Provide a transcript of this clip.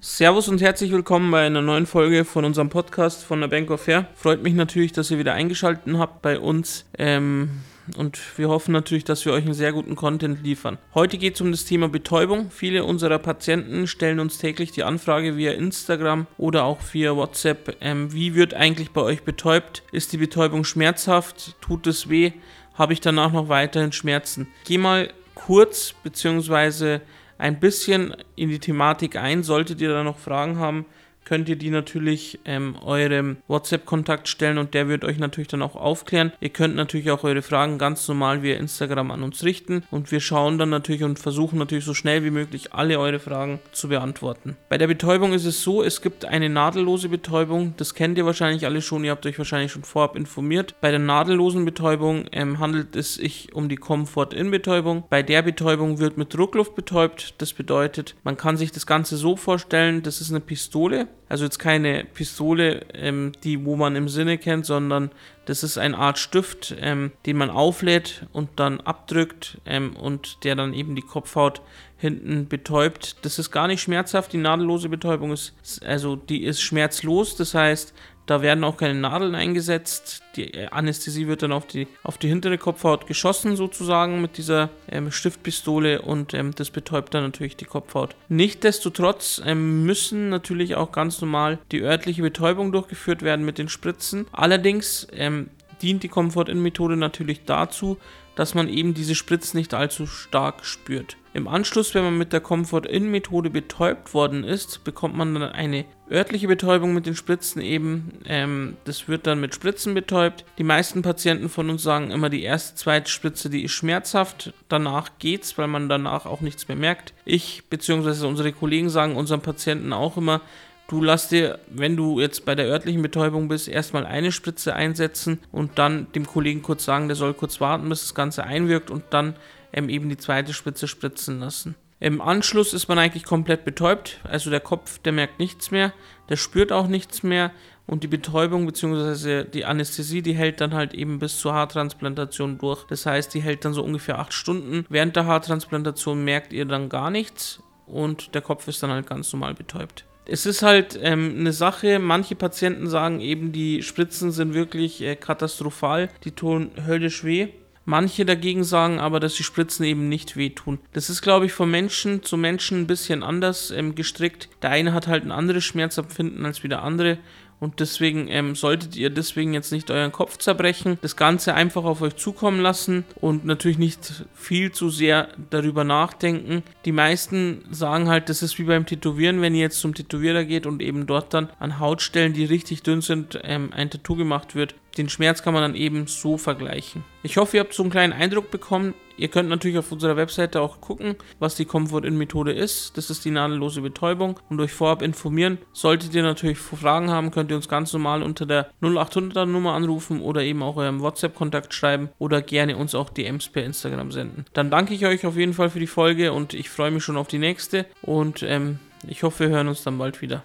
Servus und herzlich willkommen bei einer neuen Folge von unserem Podcast von der Bank of Fair. Freut mich natürlich, dass ihr wieder eingeschaltet habt bei uns. Ähm, und wir hoffen natürlich, dass wir euch einen sehr guten Content liefern. Heute geht es um das Thema Betäubung. Viele unserer Patienten stellen uns täglich die Anfrage via Instagram oder auch via WhatsApp, ähm, wie wird eigentlich bei euch betäubt? Ist die Betäubung schmerzhaft? Tut es weh? Habe ich danach noch weiterhin Schmerzen? Geh mal kurz bzw ein bisschen in die Thematik ein. Solltet ihr da noch Fragen haben, könnt ihr die natürlich ähm, eurem WhatsApp-Kontakt stellen und der wird euch natürlich dann auch aufklären. Ihr könnt natürlich auch eure Fragen ganz normal via Instagram an uns richten und wir schauen dann natürlich und versuchen natürlich so schnell wie möglich alle eure Fragen zu beantworten. Bei der Betäubung ist es so, es gibt eine nadellose Betäubung, das kennt ihr wahrscheinlich alle schon, ihr habt euch wahrscheinlich schon vorab informiert. Bei der nadellosen Betäubung ähm, handelt es sich um die Comfort-In-Betäubung. Bei der Betäubung wird mit Druckluft betäubt, das bedeutet, man kann sich das Ganze so vorstellen, das ist eine Pistole, also jetzt keine Pistole, ähm, die wo man im Sinne kennt, sondern das ist eine Art Stift, ähm, den man auflädt und dann abdrückt ähm, und der dann eben die Kopfhaut hinten betäubt. Das ist gar nicht schmerzhaft. Die nadellose Betäubung ist, also die ist schmerzlos. Das heißt, da werden auch keine Nadeln eingesetzt. Die äh, Anästhesie wird dann auf die, auf die hintere Kopfhaut geschossen, sozusagen, mit dieser ähm, Stiftpistole und ähm, das betäubt dann natürlich die Kopfhaut. Nichtsdestotrotz ähm, müssen natürlich auch ganz normal die örtliche Betäubung durchgeführt werden mit den Spritzen. Allerdings ähm, dient die Comfort-In-Methode natürlich dazu, dass man eben diese Spritzen nicht allzu stark spürt. Im Anschluss, wenn man mit der Comfort-In-Methode betäubt worden ist, bekommt man dann eine örtliche Betäubung mit den Spritzen eben. Ähm, das wird dann mit Spritzen betäubt. Die meisten Patienten von uns sagen immer, die erste, zweite Spritze, die ist schmerzhaft. Danach geht's, weil man danach auch nichts mehr merkt. Ich bzw. unsere Kollegen sagen unseren Patienten auch immer, Du lass dir, wenn du jetzt bei der örtlichen Betäubung bist, erstmal eine Spritze einsetzen und dann dem Kollegen kurz sagen, der soll kurz warten, bis das Ganze einwirkt und dann ähm, eben die zweite Spritze spritzen lassen. Im Anschluss ist man eigentlich komplett betäubt, also der Kopf, der merkt nichts mehr, der spürt auch nichts mehr und die Betäubung bzw. die Anästhesie, die hält dann halt eben bis zur Haartransplantation durch. Das heißt, die hält dann so ungefähr acht Stunden. Während der Haartransplantation merkt ihr dann gar nichts und der Kopf ist dann halt ganz normal betäubt es ist halt ähm, eine Sache, manche Patienten sagen eben, die Spritzen sind wirklich äh, katastrophal, die tun höllisch weh. Manche dagegen sagen aber, dass die Spritzen eben nicht wehtun. Das ist, glaube ich, von Menschen zu Menschen ein bisschen anders ähm, gestrickt. Der eine hat halt ein anderes Schmerzempfinden als wie der andere und deswegen ähm, solltet ihr deswegen jetzt nicht euren Kopf zerbrechen, das Ganze einfach auf euch zukommen lassen und natürlich nicht viel zu sehr darüber nachdenken. Die meisten sagen halt, das ist wie beim Tätowieren, wenn ihr jetzt zum Tätowierer geht und eben dort dann an Hautstellen, die richtig dünn sind, ähm, ein Tattoo gemacht wird. Den Schmerz kann man dann eben so vergleichen. Ich hoffe, ihr habt so einen kleinen Eindruck bekommen. Ihr könnt natürlich auf unserer Webseite auch gucken, was die Comfort-In-Methode ist. Das ist die nadellose Betäubung und euch vorab informieren. Solltet ihr natürlich Fragen haben, könnt ihr uns ganz normal unter der 0800er Nummer anrufen oder eben auch eurem WhatsApp-Kontakt schreiben oder gerne uns auch DMs per Instagram senden. Dann danke ich euch auf jeden Fall für die Folge und ich freue mich schon auf die nächste und ähm, ich hoffe, wir hören uns dann bald wieder.